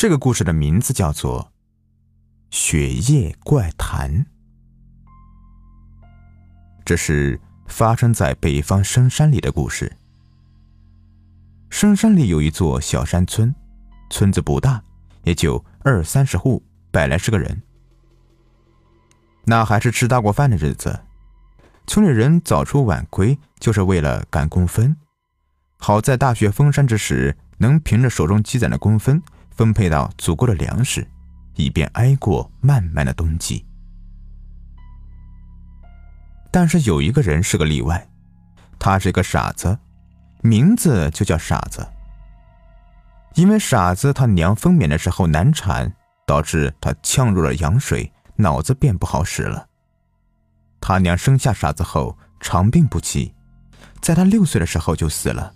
这个故事的名字叫做《雪夜怪谈》。这是发生在北方深山里的故事。深山里有一座小山村，村子不大，也就二三十户，百来十个人。那还是吃大锅饭的日子，村里人早出晚归，就是为了赶工分。好在大雪封山之时，能凭着手中积攒的工分，分配到足够的粮食，以便挨过漫漫的冬季。但是有一个人是个例外，他是个傻子，名字就叫傻子。因为傻子他娘分娩的时候难产，导致他呛入了羊水，脑子便不好使了。他娘生下傻子后长病不起，在他六岁的时候就死了。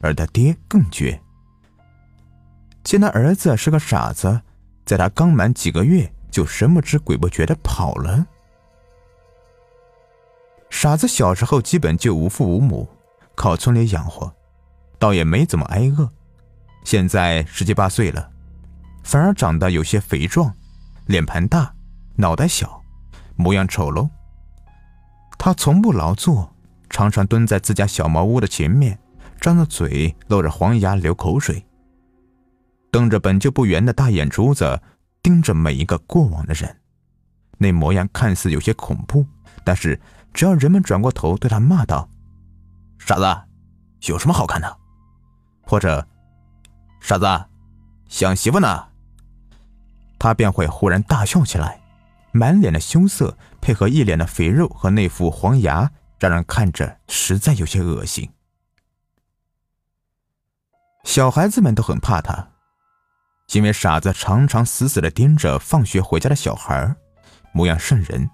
而他爹更绝，见他儿子是个傻子，在他刚满几个月就神不知鬼不觉的跑了。傻子小时候基本就无父无母，靠村里养活，倒也没怎么挨饿。现在十七八岁了，反而长得有些肥壮，脸盘大，脑袋小，模样丑陋。他从不劳作，常常蹲在自家小茅屋的前面，张着嘴，露着黄牙，流口水，瞪着本就不圆的大眼珠子，盯着每一个过往的人，那模样看似有些恐怖，但是。只要人们转过头对他骂道：“傻子，有什么好看的？”或者“傻子，想媳妇呢？”他便会忽然大笑起来，满脸的羞涩，配合一脸的肥肉和那副黄牙，让人看着实在有些恶心。小孩子们都很怕他，因为傻子常常死死的盯着放学回家的小孩，模样瘆人。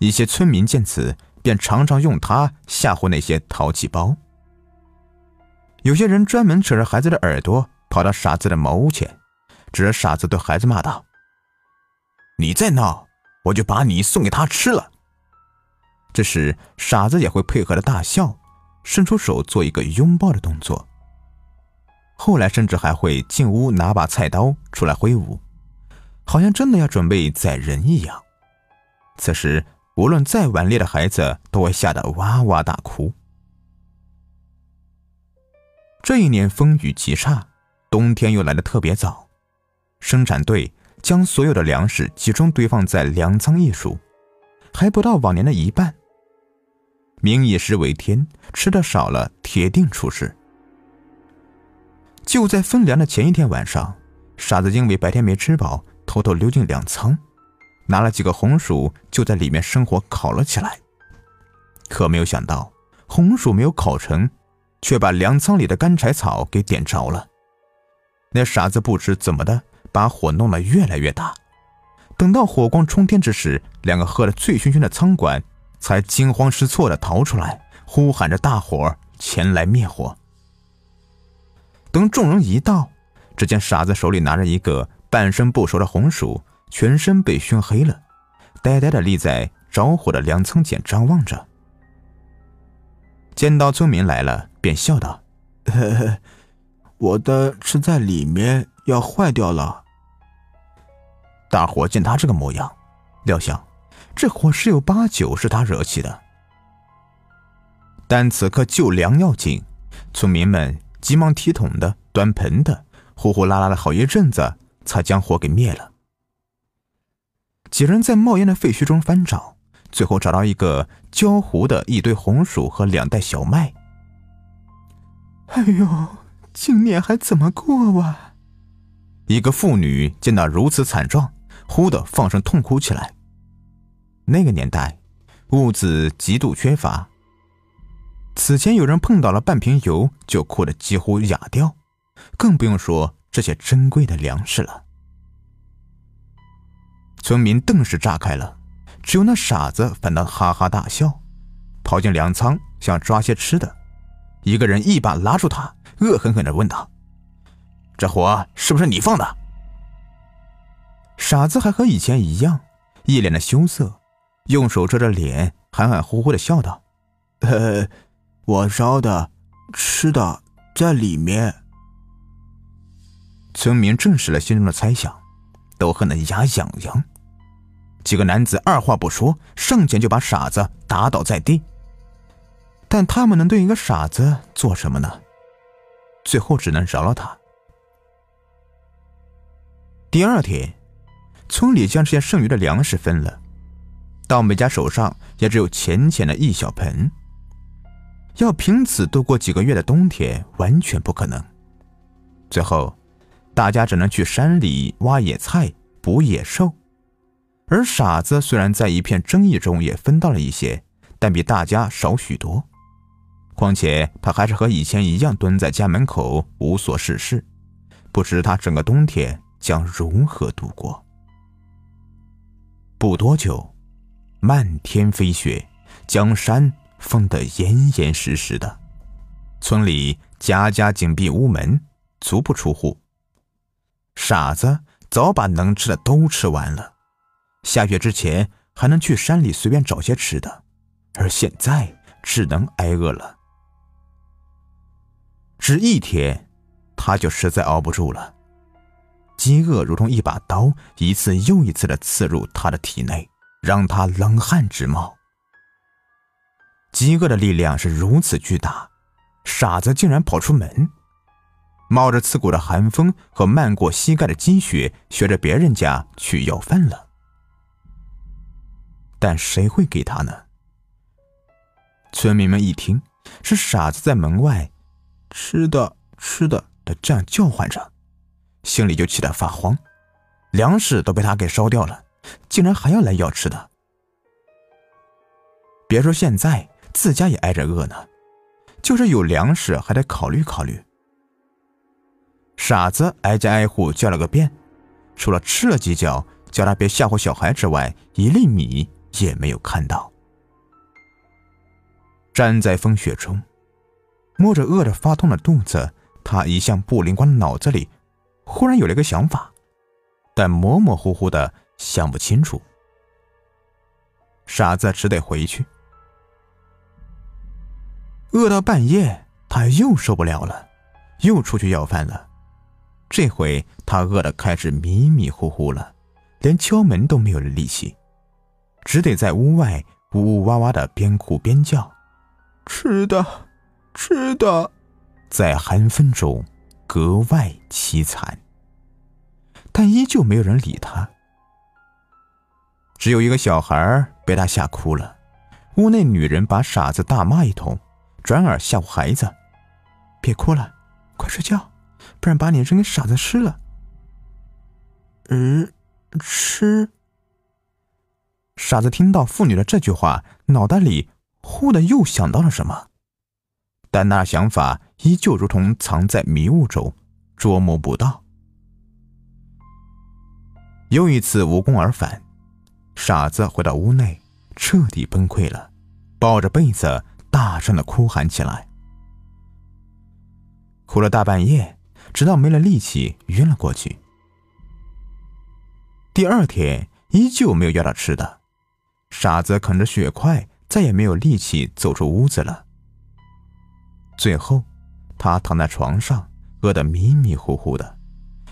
一些村民见此。便常常用它吓唬那些淘气包。有些人专门扯着孩子的耳朵，跑到傻子的茅屋前，指着傻子对孩子骂道：“你再闹，我就把你送给他吃了。”这时，傻子也会配合的大笑，伸出手做一个拥抱的动作。后来，甚至还会进屋拿把菜刀出来挥舞，好像真的要准备宰人一样。此时。无论再顽劣的孩子，都会吓得哇哇大哭。这一年风雨极差，冬天又来的特别早，生产队将所有的粮食集中堆放在粮仓一数，还不到往年的一半。民以食为天，吃的少了，铁定出事。就在分粮的前一天晚上，傻子因为白天没吃饱，偷偷溜进粮仓。拿了几个红薯，就在里面生火烤了起来。可没有想到，红薯没有烤成，却把粮仓里的干柴草给点着了。那傻子不知怎么的，把火弄得越来越大。等到火光冲天之时，两个喝得醉醺醺的仓管才惊慌失措地逃出来，呼喊着大伙前来灭火。等众人一到，只见傻子手里拿着一个半生不熟的红薯。全身被熏黑了，呆呆的立在着火的粮仓前张望着。见到村民来了，便笑道：“呵呵，我的吃在里面要坏掉了。”大伙见他这个模样，料想这火十有八九是他惹起的。但此刻救粮要紧，村民们急忙提桶的、端盆的，呼呼啦啦的好一阵子，才将火给灭了。几人在冒烟的废墟中翻找，最后找到一个焦糊的一堆红薯和两袋小麦。哎呦，今年还怎么过啊？一个妇女见到如此惨状，忽的放声痛哭起来。那个年代，物资极度缺乏，此前有人碰到了半瓶油就哭得几乎哑掉，更不用说这些珍贵的粮食了。村民顿时炸开了，只有那傻子反倒哈哈大笑，跑进粮仓想抓些吃的。一个人一把拉住他，恶狠狠地问道：“这火是不是你放的？”傻子还和以前一样，一脸的羞涩，用手遮着脸，含含糊糊的笑道：“呃，我烧的，吃的在里面。”村民证实了心中的猜想，都恨得牙痒痒。几个男子二话不说，上前就把傻子打倒在地。但他们能对一个傻子做什么呢？最后只能饶了他。第二天，村里将这些剩余的粮食分了，到每家手上也只有浅浅的一小盆。要凭此度过几个月的冬天，完全不可能。最后，大家只能去山里挖野菜、捕野兽。而傻子虽然在一片争议中也分到了一些，但比大家少许多。况且他还是和以前一样蹲在家门口无所事事，不知他整个冬天将如何度过。不多久，漫天飞雪，将山封得严严实实的，村里家家紧闭屋门，足不出户。傻子早把能吃的都吃完了，下雪之前还能去山里随便找些吃的，而现在只能挨饿了。只一天，他就实在熬不住了。饥饿如同一把刀，一次又一次的刺入他的体内，让他冷汗直冒。饥饿的力量是如此巨大，傻子竟然跑出门，冒着刺骨的寒风和漫过膝盖的积雪，学着别人家去要饭了。但谁会给他呢？村民们一听是傻子在门外。吃的吃的的这样叫唤着，心里就气得发慌。粮食都被他给烧掉了，竟然还要来要吃的。别说现在自家也挨着饿呢，就是有粮食还得考虑考虑。傻子挨家挨户叫了个遍，除了吃了几脚，叫他别吓唬小孩之外，一粒米也没有看到。站在风雪中。摸着饿得发痛的肚子，他一向不灵光的脑子里忽然有了个想法，但模模糊糊的想不清楚。傻子只得回去。饿到半夜，他又受不了了，又出去要饭了。这回他饿得开始迷迷糊糊了，连敲门都没有了力气，只得在屋外呜呜哇哇的边哭边叫：“吃的。”吃的，在寒风中格外凄惨，但依旧没有人理他。只有一个小孩被他吓哭了。屋内女人把傻子大骂一通，转而吓唬孩子：“别哭了，快睡觉，不然把你扔给傻子吃了。”嗯，吃。傻子听到妇女的这句话，脑袋里忽的又想到了什么。但那想法依旧如同藏在迷雾中，捉摸不到。又一次无功而返，傻子回到屋内，彻底崩溃了，抱着被子大声的哭喊起来，哭了大半夜，直到没了力气晕了过去。第二天依旧没有要到吃的，傻子啃着血块，再也没有力气走出屋子了。最后，他躺在床上，饿得迷迷糊糊的，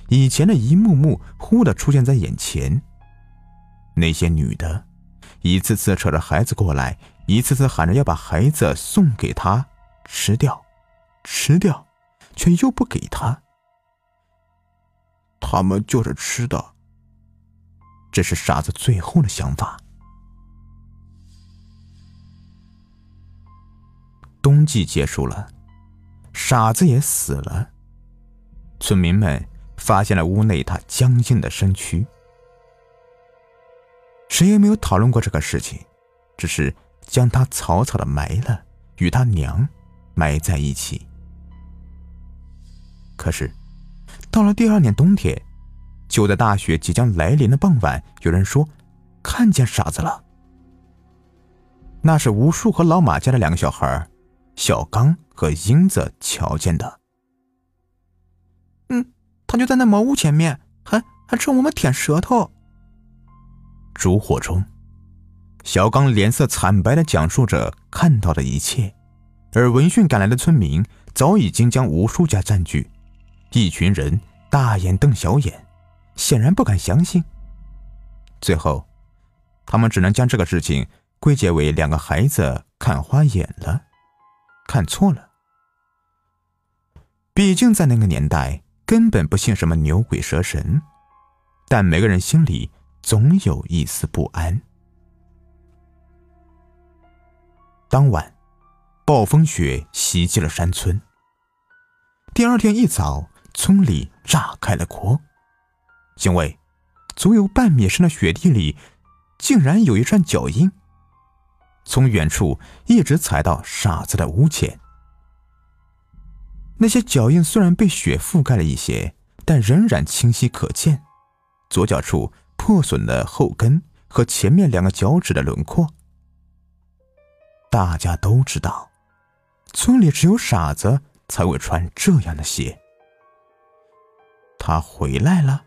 以前的一幕幕忽的出现在眼前。那些女的，一次次扯着孩子过来，一次次喊着要把孩子送给他吃掉，吃掉，却又不给他。他们就是吃的。这是傻子最后的想法。冬季结束了。傻子也死了。村民们发现了屋内他僵硬的身躯，谁也没有讨论过这个事情，只是将他草草的埋了，与他娘埋在一起。可是，到了第二年冬天，就在大雪即将来临的傍晚，有人说看见傻子了。那是吴叔和老马家的两个小孩小刚。和英子瞧见的，嗯，他就在那茅屋前面，还还冲我们舔舌头。烛火中，小刚脸色惨白的讲述着看到的一切，而闻讯赶来的村民早已经将吴叔家占据，一群人大眼瞪小眼，显然不敢相信。最后，他们只能将这个事情归结为两个孩子看花眼了，看错了。毕竟在那个年代，根本不信什么牛鬼蛇神，但每个人心里总有一丝不安。当晚，暴风雪袭击了山村。第二天一早，村里炸开了锅，因为足有半米深的雪地里，竟然有一串脚印，从远处一直踩到傻子的屋前。那些脚印虽然被雪覆盖了一些，但仍然清晰可见，左脚处破损的后跟和前面两个脚趾的轮廓。大家都知道，村里只有傻子才会穿这样的鞋。他回来了，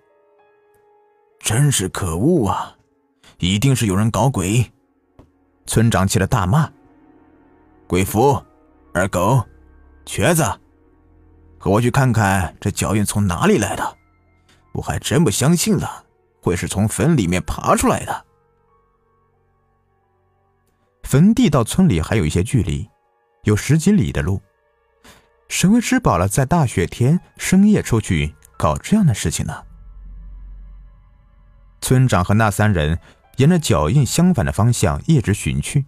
真是可恶啊！一定是有人搞鬼。村长气得大骂：“鬼符、二狗、瘸子，和我去看看这脚印从哪里来的！我还真不相信了，会是从坟里面爬出来的。”坟地到村里还有一些距离，有十几里的路。谁会吃饱了在大雪天深夜出去搞这样的事情呢？村长和那三人沿着脚印相反的方向一直寻去，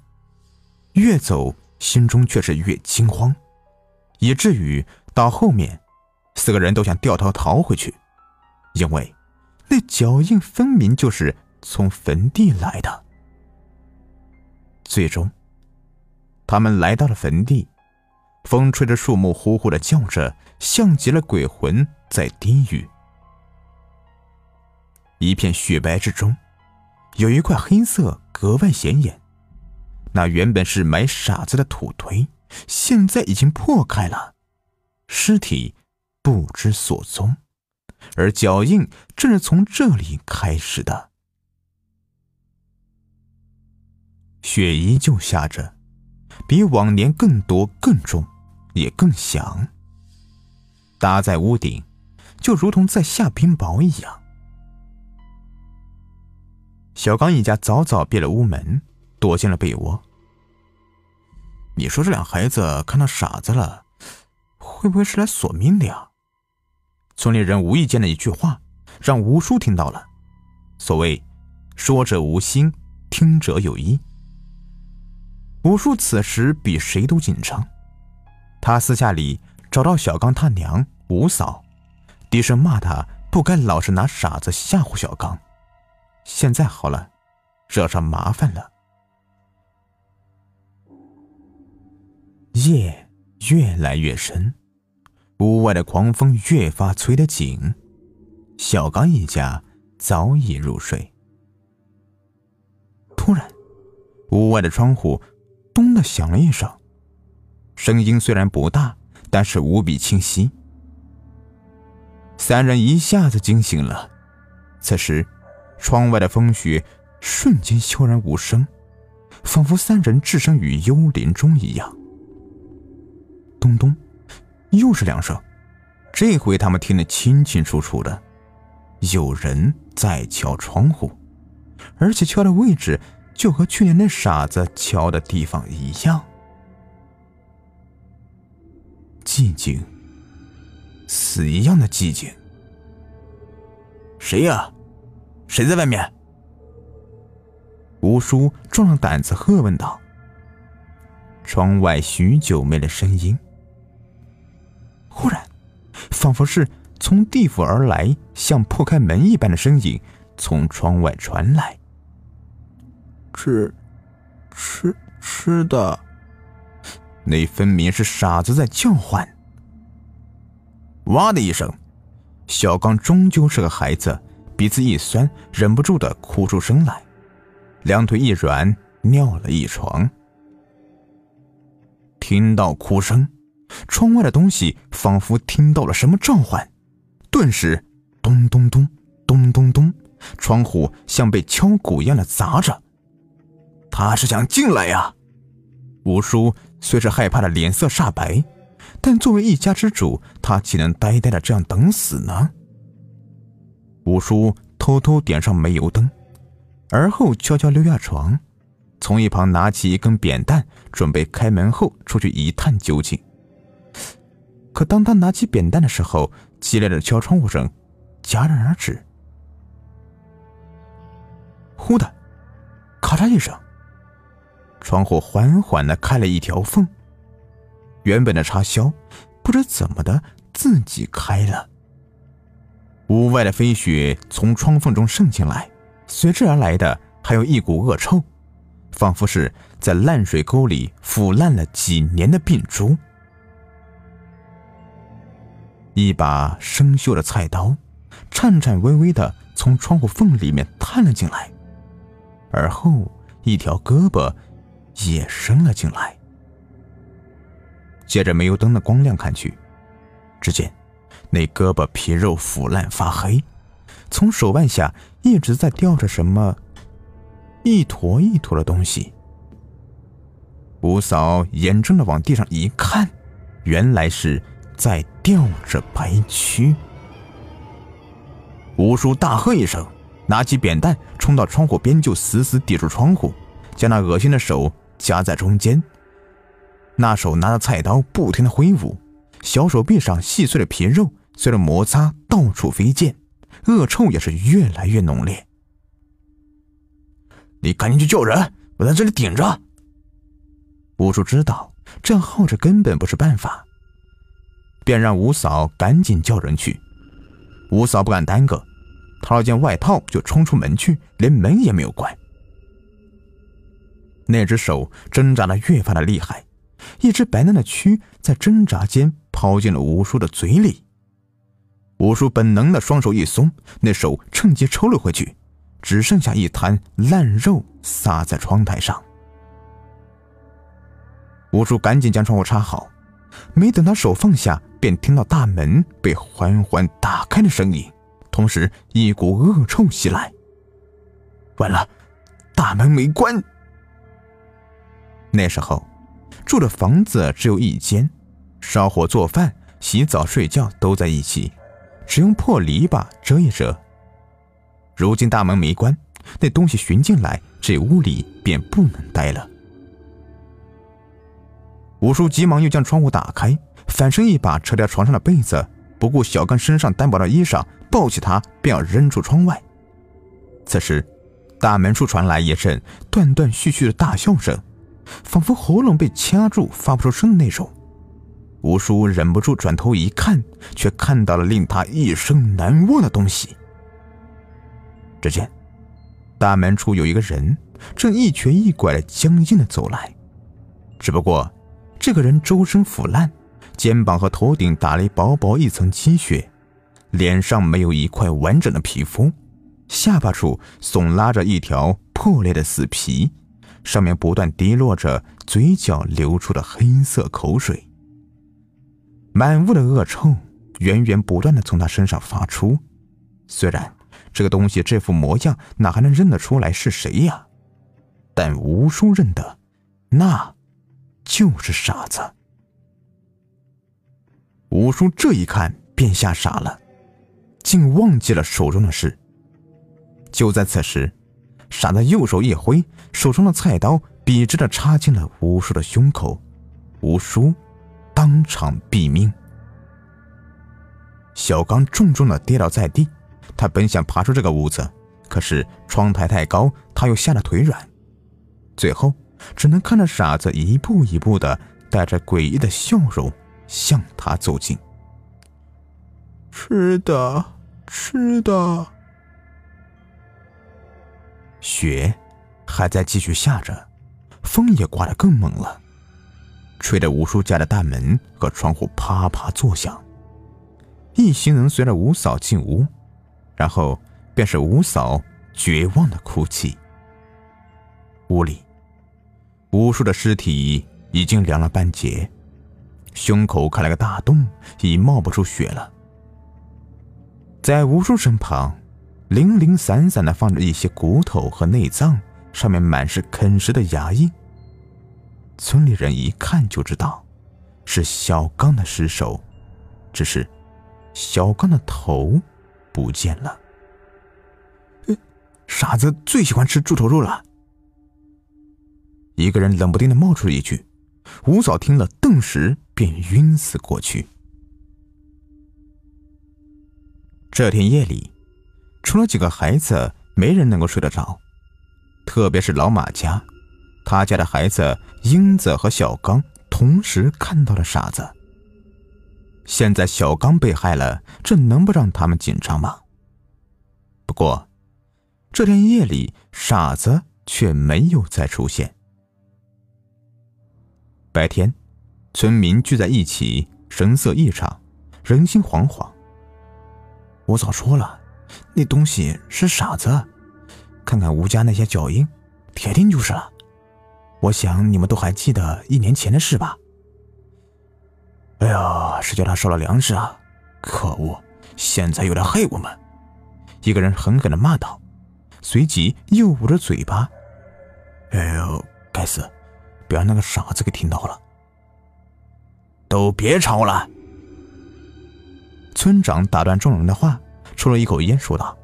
越走心中却是越惊慌，以至于到后面，四个人都想掉头逃回去，因为那脚印分明就是从坟地来的。最终，他们来到了坟地，风吹着树木呼呼的叫着，像极了鬼魂在低语。一片雪白之中，有一块黑色格外显眼，那原本是埋傻子的土堆，现在已经破开了，尸体不知所踪，而脚印正是从这里开始的。雪依旧下着，比往年更多、更重，也更响。搭在屋顶，就如同在下冰雹一样。小刚一家早早闭了屋门，躲进了被窝。你说这俩孩子看到傻子了，会不会是来索命的呀？村里人无意间的一句话，让吴叔听到了。所谓“说者无心，听者有意”。吴叔此时比谁都紧张，他私下里找到小刚他娘吴嫂，低声骂他不该老是拿傻子吓唬小刚。现在好了，惹上麻烦了。夜越来越深，屋外的狂风越发吹得紧，小刚一家早已入睡。突然，屋外的窗户。咚的响了一声，声音虽然不大，但是无比清晰。三人一下子惊醒了。此时，窗外的风雪瞬间悄然无声，仿佛三人置身于幽林中一样。咚咚，又是两声，这回他们听得清清楚楚的，有人在敲窗户，而且敲的位置。就和去年那傻子敲的地方一样，寂静，死一样的寂静。谁呀？谁在外面？吴叔壮了胆子喝问道。窗外许久没了声音，忽然，仿佛是从地府而来，像破开门一般的声音从窗外传来。吃，吃吃的，那分明是傻子在叫唤。哇的一声，小刚终究是个孩子，鼻子一酸，忍不住的哭出声来，两腿一软，尿了一床。听到哭声，窗外的东西仿佛听到了什么召唤，顿时咚咚咚咚咚咚，窗户像被敲鼓一样的砸着。他是想进来呀！五叔虽是害怕的脸色煞白，但作为一家之主，他岂能呆呆的这样等死呢？五叔偷偷点上煤油灯，而后悄悄溜下床，从一旁拿起一根扁担，准备开门后出去一探究竟。可当他拿起扁担的时候，激烈的敲窗户声戛然而止。忽的，咔嚓一声，窗户缓缓的开了一条缝。原本的插销，不知怎么的自己开了。屋外的飞雪从窗缝中渗进来，随之而来的还有一股恶臭，仿佛是在烂水沟里腐烂了几年的病猪。一把生锈的菜刀，颤颤巍巍的从窗户缝里面探了进来，而后一条胳膊也伸了进来。借着煤油灯的光亮看去，只见。那胳膊皮肉腐烂发黑，从手腕下一直在吊着什么，一坨一坨的东西。吴嫂眼睁的往地上一看，原来是在吊着白蛆。吴叔大喝一声，拿起扁担冲到窗户边，就死死抵住窗户，将那恶心的手夹在中间。那手拿着菜刀不停的挥舞，小手臂上细碎的皮肉。随着摩擦到处飞溅，恶臭也是越来越浓烈。你赶紧去叫人，我在这里顶着。吴叔知道这样耗着根本不是办法，便让吴嫂赶紧叫人去。吴嫂不敢耽搁，套了件外套就冲出门去，连门也没有关。那只手挣扎的越发的厉害，一只白嫩的蛆在挣扎间跑进了吴叔的嘴里。吴叔本能的双手一松，那手趁机抽了回去，只剩下一滩烂肉撒在窗台上。吴叔赶紧将窗户插好，没等他手放下，便听到大门被缓缓打开的声音，同时一股恶臭袭来。完了，大门没关。那时候，住的房子只有一间，烧火做饭、洗澡、睡觉都在一起。只用破篱笆遮一遮。如今大门没关，那东西寻进来，这屋里便不能待了。五叔急忙又将窗户打开，反身一把扯掉床上的被子，不顾小刚身上单薄的衣裳，抱起他便要扔出窗外。此时，大门处传来一阵断断续续的大笑声，仿佛喉咙被掐住，发不出声的那种。吴叔忍不住转头一看，却看到了令他一生难忘的东西。只见大门处有一个人，正一瘸一拐的僵硬的走来。只不过，这个人周身腐烂，肩膀和头顶打了薄薄一层积雪，脸上没有一块完整的皮肤，下巴处耸拉着一条破裂的死皮，上面不断滴落着嘴角流出的黑色口水。满屋的恶臭源源不断的从他身上发出，虽然这个东西这副模样哪还能认得出来是谁呀？但吴叔认得，那就是傻子。吴叔这一看便吓傻了，竟忘记了手中的事。就在此时，傻子右手一挥，手中的菜刀笔直的插进了吴叔的胸口，吴叔。当场毙命。小刚重重的跌倒在地，他本想爬出这个屋子，可是窗台太高，他又吓得腿软，最后只能看着傻子一步一步的带着诡异的笑容向他走近。吃的，吃的。雪还在继续下着，风也刮得更猛了。吹得吴叔家的大门和窗户啪啪作响。一行人随着吴嫂进屋，然后便是吴嫂绝望的哭泣。屋里，吴叔的尸体已经凉了半截，胸口开了个大洞，已冒不出血了。在吴叔身旁，零零散散的放着一些骨头和内脏，上面满是啃食的牙印。村里人一看就知道，是小刚的尸首，只是小刚的头不见了。傻子最喜欢吃猪头肉了。一个人冷不丁的冒出一句，吴嫂听了，顿时便晕死过去。这天夜里，除了几个孩子，没人能够睡得着，特别是老马家，他家的孩子英子和小刚同时看到了傻子。现在小刚被害了，这能不让他们紧张吗？不过，这天夜里，傻子却没有再出现。白天，村民聚在一起，神色异常，人心惶惶。我早说了，那东西是傻子，看看吴家那些脚印，铁定就是了。我想你们都还记得一年前的事吧？哎呀，是叫他烧了粮食啊！可恶，现在又来害我们！一个人狠狠的骂道，随即又捂着嘴巴。哎呦，该死，别让那个傻子给听到了！都别吵了！村长打断众人的话，抽了一口烟，说道：“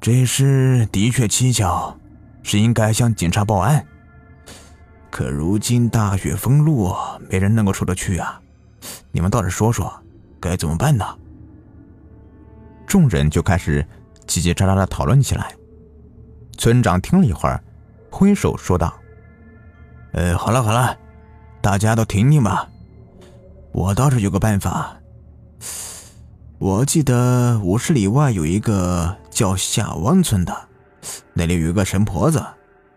这事的确蹊跷，是应该向警察报案。”可如今大雪封路，没人能够出得去啊！你们倒是说说，该怎么办呢？众人就开始叽叽喳喳的讨论起来。村长听了一会儿，挥手说道：“呃，好了好了，大家都听听吧。我倒是有个办法。我记得五十里外有一个叫下湾村的，那里有一个神婆子，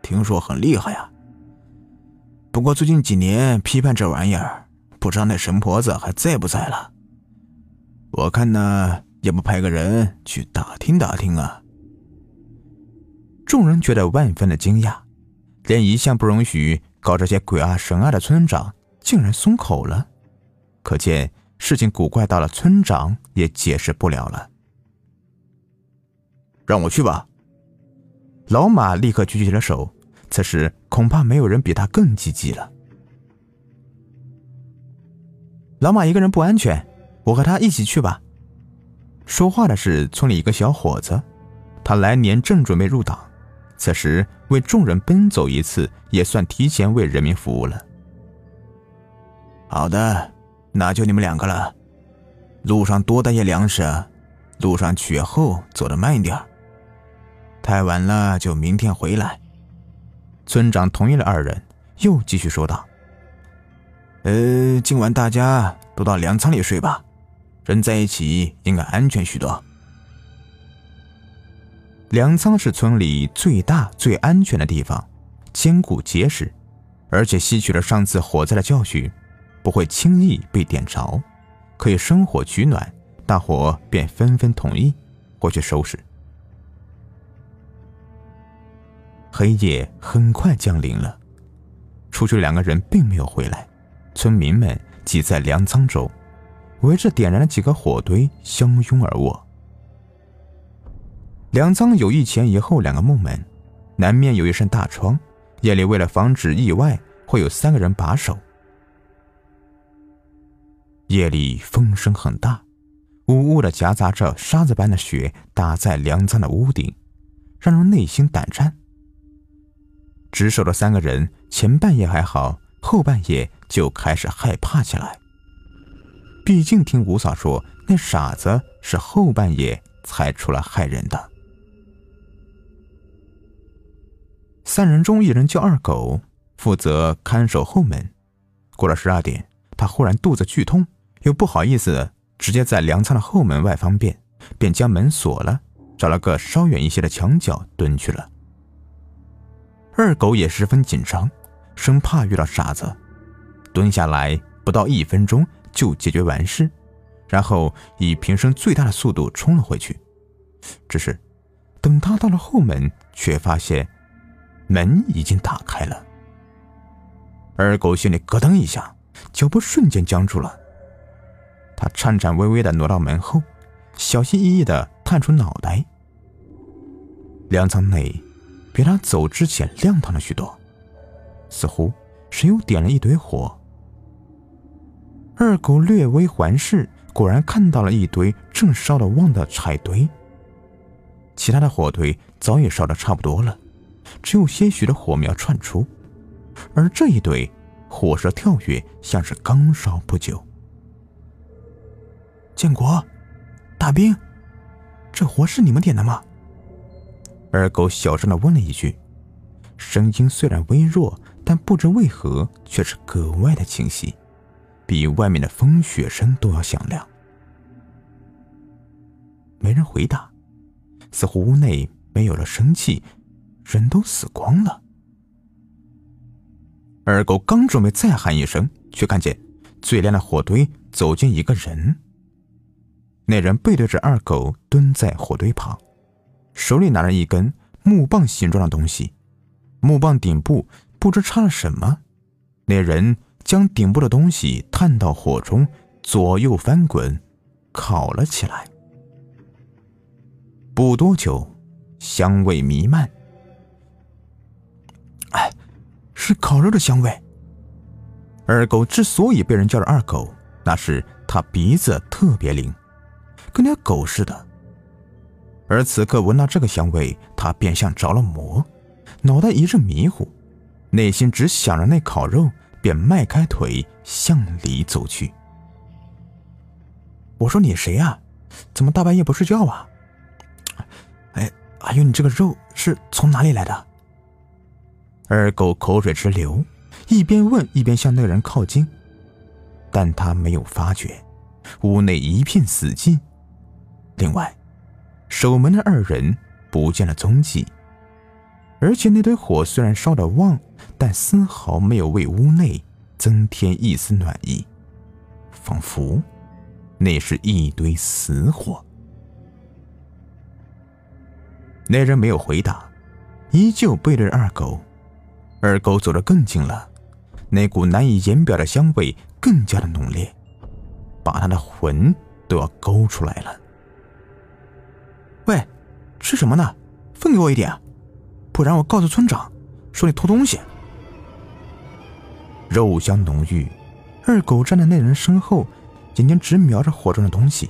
听说很厉害呀。”不过最近几年批判这玩意儿，不知道那神婆子还在不在了。我看呢，也不派个人去打听打听啊。众人觉得万分的惊讶，连一向不容许搞这些鬼啊神啊的村长竟然松口了，可见事情古怪到了村长也解释不了了。让我去吧。老马立刻举起了手。此时恐怕没有人比他更积极了。老马一个人不安全，我和他一起去吧。说话的是村里一个小伙子，他来年正准备入党，此时为众人奔走一次，也算提前为人民服务了。好的，那就你们两个了。路上多带些粮食，路上雪厚，走得慢一点。太晚了就明天回来。村长同意了二人，又继续说道：“呃，今晚大家都到粮仓里睡吧，人在一起应该安全许多。粮仓是村里最大、最安全的地方，坚固结实，而且吸取了上次火灾的教训，不会轻易被点着，可以生火取暖。大伙便纷纷同意过去收拾。”黑夜很快降临了，出去两个人并没有回来。村民们挤在粮仓中，围着点燃了几个火堆，相拥而卧。粮仓有一前一后两个木门，南面有一扇大窗。夜里为了防止意外，会有三个人把守。夜里风声很大，呜呜的夹杂着沙子般的雪打在粮仓的屋顶，让人内心胆战。值守的三个人前半夜还好，后半夜就开始害怕起来。毕竟听吴嫂说，那傻子是后半夜才出来害人的。三人中，一人叫二狗，负责看守后门。过了十二点，他忽然肚子剧痛，又不好意思直接在粮仓的后门外方便，便将门锁了，找了个稍远一些的墙角蹲去了。二狗也十分紧张，生怕遇到傻子，蹲下来不到一分钟就解决完事，然后以平生最大的速度冲了回去。只是，等他到了后门，却发现门已经打开了。二狗心里咯噔一下，脚步瞬间僵住了。他颤颤巍巍地挪到门后，小心翼翼地探出脑袋。粮仓内。比他走之前亮堂了许多，似乎谁又点了一堆火。二狗略微环视，果然看到了一堆正烧得旺的柴堆。其他的火堆早已烧得差不多了，只有些许的火苗窜出，而这一堆火舌跳跃，像是刚烧不久。建国，大兵，这火是你们点的吗？二狗小声的问了一句，声音虽然微弱，但不知为何却是格外的清晰，比外面的风雪声都要响亮。没人回答，似乎屋内没有了生气，人都死光了。二狗刚准备再喊一声，却看见最亮的火堆走进一个人。那人背对着二狗，蹲在火堆旁，手里拿着一根木棒形状的东西。木棒顶部不知插了什么。那人将顶部的东西探到火中，左右翻滚，烤了起来。不多久，香味弥漫。哎，是烤肉的香味。二狗之所以被人叫着二狗，那是他鼻子特别灵。跟条狗似的，而此刻闻到这个香味，他便像着了魔，脑袋一阵迷糊，内心只想着那烤肉，便迈开腿向里走去。我说你谁呀？怎么大半夜不睡觉啊？哎，还有你这个肉是从哪里来的？二狗口水直流，一边问一边向那个人靠近，但他没有发觉，屋内一片死寂。另外，守门的二人不见了踪迹，而且那堆火虽然烧得旺，但丝毫没有为屋内增添一丝暖意，仿佛那是一堆死火。那人没有回答，依旧背对着二狗。二狗走得更近了，那股难以言表的香味更加的浓烈，把他的魂都要勾出来了。喂，吃什么呢？分给我一点，不然我告诉村长，说你偷东西。肉香浓郁，二狗站在那人身后，眼睛直瞄着火中的东西。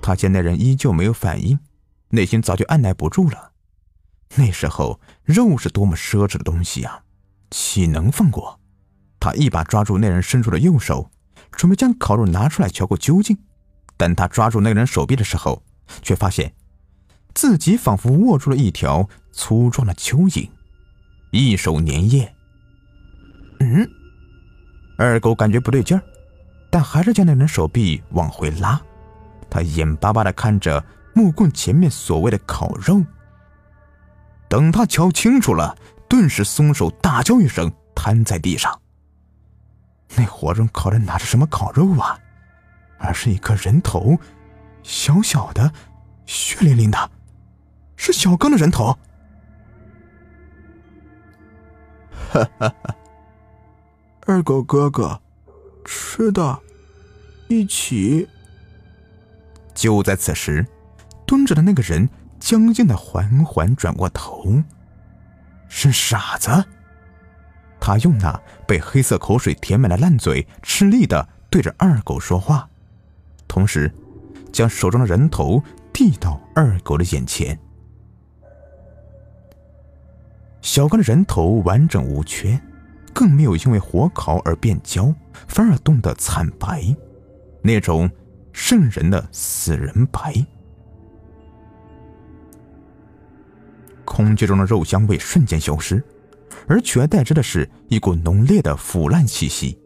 他见那人依旧没有反应，内心早就按耐不住了。那时候肉是多么奢侈的东西呀，岂能放过？他一把抓住那人伸出的右手，准备将烤肉拿出来瞧个究竟。等他抓住那人手臂的时候，却发现。自己仿佛握住了一条粗壮的蚯蚓，一手粘液。嗯，二狗感觉不对劲儿，但还是将那人手臂往回拉。他眼巴巴的看着木棍前面所谓的烤肉。等他瞧清楚了，顿时松手，大叫一声，瘫在地上。那火中烤的哪是什么烤肉啊，而是一颗人头，小小的，血淋淋的。是小刚的人头，哈哈哈！二狗哥哥，吃的，一起。就在此时，蹲着的那个人僵硬的缓缓转过头，是傻子。他用那被黑色口水填满的烂嘴，吃力的对着二狗说话，同时将手中的人头递到二狗的眼前。小刚的人头完整无缺，更没有因为火烤而变焦，反而冻得惨白，那种瘆人的死人白。空气中的肉香味瞬间消失，而取而代之的是一股浓烈的腐烂气息，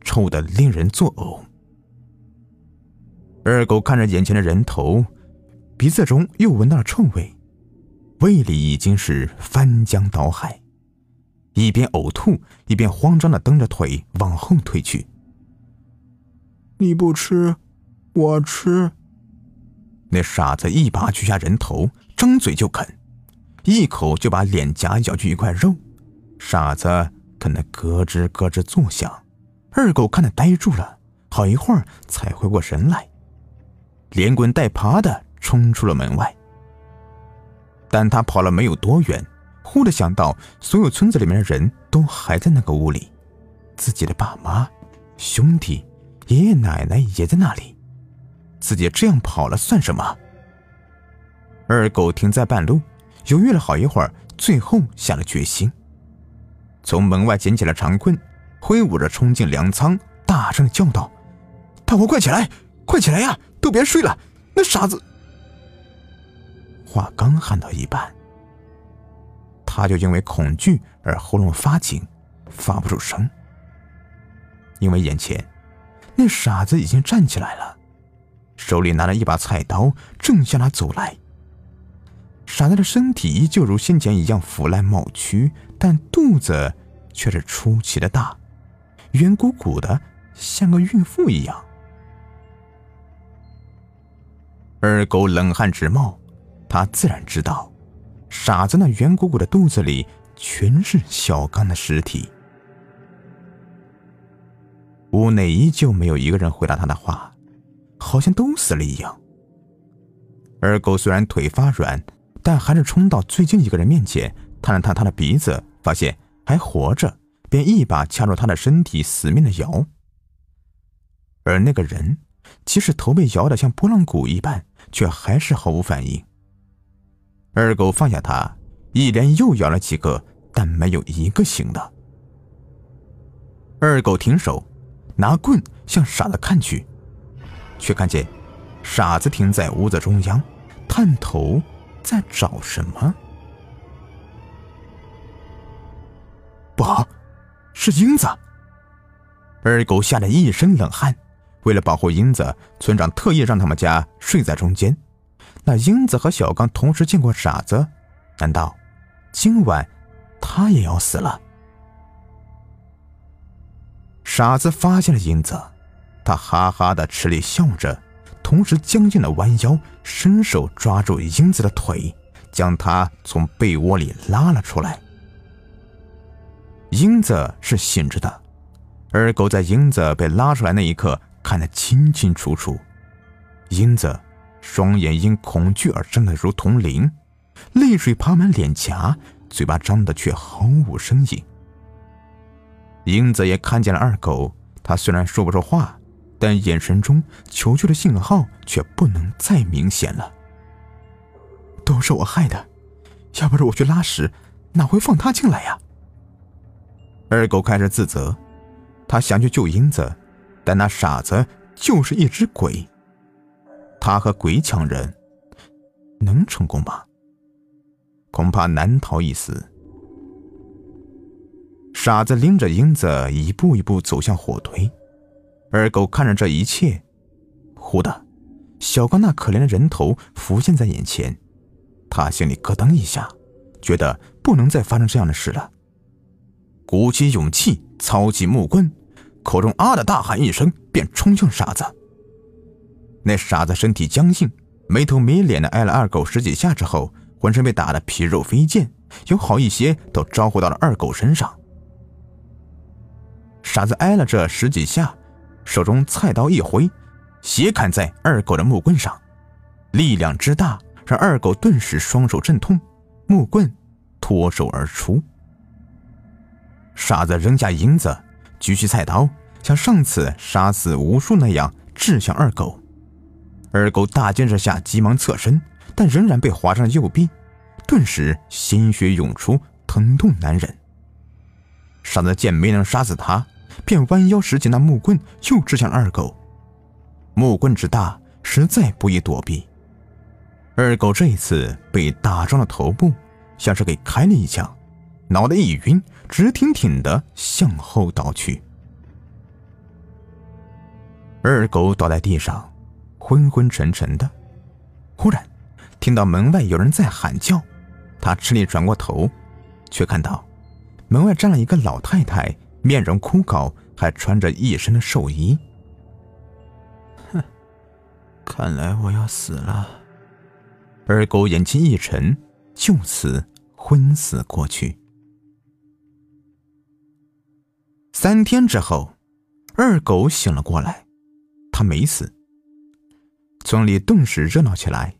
臭得令人作呕。二狗看着眼前的人头，鼻子中又闻到了臭味。胃里已经是翻江倒海，一边呕吐一边慌张的蹬着腿往后退去。你不吃，我吃。那傻子一把取下人头，张嘴就啃，一口就把脸颊咬去一块肉。傻子啃得咯吱咯吱作响，二狗看得呆住了，好一会儿才回过神来，连滚带爬的冲出了门外。但他跑了没有多远，忽的想到所有村子里面的人都还在那个屋里，自己的爸妈、兄弟、爷爷奶奶也在那里，自己这样跑了算什么？二狗停在半路，犹豫了好一会儿，最后下了决心，从门外捡起了长棍，挥舞着冲进粮仓，大声的叫道：“大伙快起来，快起来呀！都别睡了，那傻子！”话刚喊到一半，他就因为恐惧而喉咙发紧，发不出声。因为眼前那傻子已经站起来了，手里拿着一把菜刀，正向他走来。傻子的身体依旧如先前一样腐烂冒蛆，但肚子却是出奇的大，圆鼓鼓的，像个孕妇一样。二狗冷汗直冒。他自然知道，傻子那圆鼓鼓的肚子里全是小刚的尸体。屋内依旧没有一个人回答他的话，好像都死了一样。二狗虽然腿发软，但还是冲到最近一个人面前，探了探他的鼻子，发现还活着，便一把掐住他的身体，死命的摇。而那个人，即使头被摇得像拨浪鼓一般，却还是毫无反应。二狗放下他，一连又咬了几个，但没有一个醒的。二狗停手，拿棍向傻子看去，却看见傻子停在屋子中央，探头在找什么。不好，是英子！二狗吓得一身冷汗。为了保护英子，村长特意让他们家睡在中间。那英子和小刚同时见过傻子，难道今晚他也要死了？傻子发现了英子，他哈哈的吃力笑着，同时僵硬的弯腰，伸手抓住英子的腿，将她从被窝里拉了出来。英子是醒着的，二狗在英子被拉出来那一刻看得清清楚楚，英子。双眼因恐惧而睁得如铜铃，泪水爬满脸颊，嘴巴张得却毫无声音。英子也看见了二狗，他虽然说不出话，但眼神中求救的信号却不能再明显了。都是我害的，要不是我去拉屎，哪会放他进来呀？二狗开始自责，他想去救英子，但那傻子就是一只鬼。他和鬼抢人，能成功吗？恐怕难逃一死。傻子拎着英子一步一步走向火堆，二狗看着这一切，忽的，小刚那可怜的人头浮现在眼前，他心里咯噔一下，觉得不能再发生这样的事了。鼓起勇气，操起木棍，口中啊的大喊一声，便冲向傻子。那傻子身体僵硬，没头没脸的挨了二狗十几下之后，浑身被打得皮肉飞溅，有好一些都招呼到了二狗身上。傻子挨了这十几下，手中菜刀一挥，斜砍在二狗的木棍上，力量之大，让二狗顿时双手阵痛，木棍脱手而出。傻子扔下银子，举起菜刀，像上次杀死无数那样掷向二狗。二狗大惊之下，急忙侧身，但仍然被划伤右臂，顿时鲜血涌出，疼痛难忍。傻子见没能杀死他，便弯腰拾起那木棍，又掷向二狗。木棍之大，实在不易躲避。二狗这一次被打中了头部，像是给开了一枪，脑袋一晕，直挺挺的向后倒去。二狗倒在地上。昏昏沉沉的，忽然听到门外有人在喊叫，他吃力转过头，却看到门外站了一个老太太，面容枯槁，还穿着一身的寿衣。哼，看来我要死了。二狗眼睛一沉，就此昏死过去。三天之后，二狗醒了过来，他没死。村里顿时热闹起来。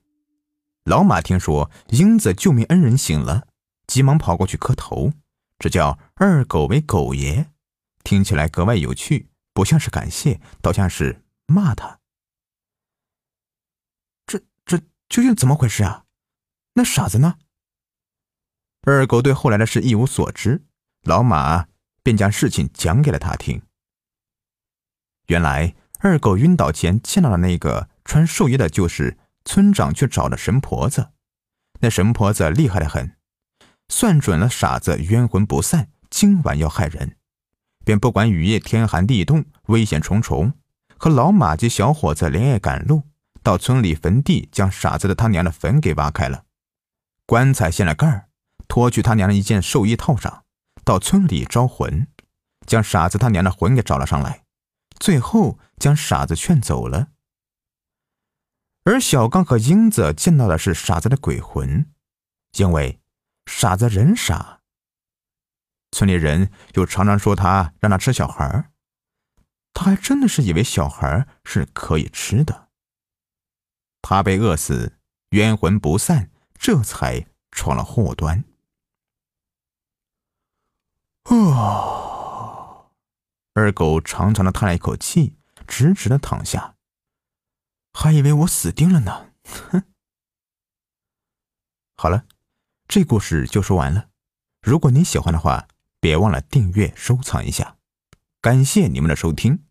老马听说英子救命恩人醒了，急忙跑过去磕头，这叫二狗为狗爷，听起来格外有趣，不像是感谢，倒像是骂他。这这究竟怎么回事啊？那傻子呢？二狗对后来的事一无所知，老马便将事情讲给了他听。原来二狗晕倒前见到的那个穿寿衣的，就是村长去找的神婆子。那神婆子厉害的很，算准了傻子冤魂不散，今晚要害人，便不管雨夜天寒地冻，危险重重，和老马及小伙子连夜赶路，到村里坟地，将傻子的他娘的坟给挖开了，棺材掀了盖儿。脱去他娘的一件寿衣套上，到村里招魂，将傻子他娘的魂给找了上来，最后将傻子劝走了。而小刚和英子见到的是傻子的鬼魂，因为傻子人傻。村里人又常常说他让他吃小孩他还真的是以为小孩是可以吃的。他被饿死，冤魂不散，这才闯了祸端。哦，二狗长长的叹了一口气，直直的躺下。还以为我死定了呢，哼！好了，这故事就说完了。如果您喜欢的话，别忘了订阅、收藏一下。感谢你们的收听。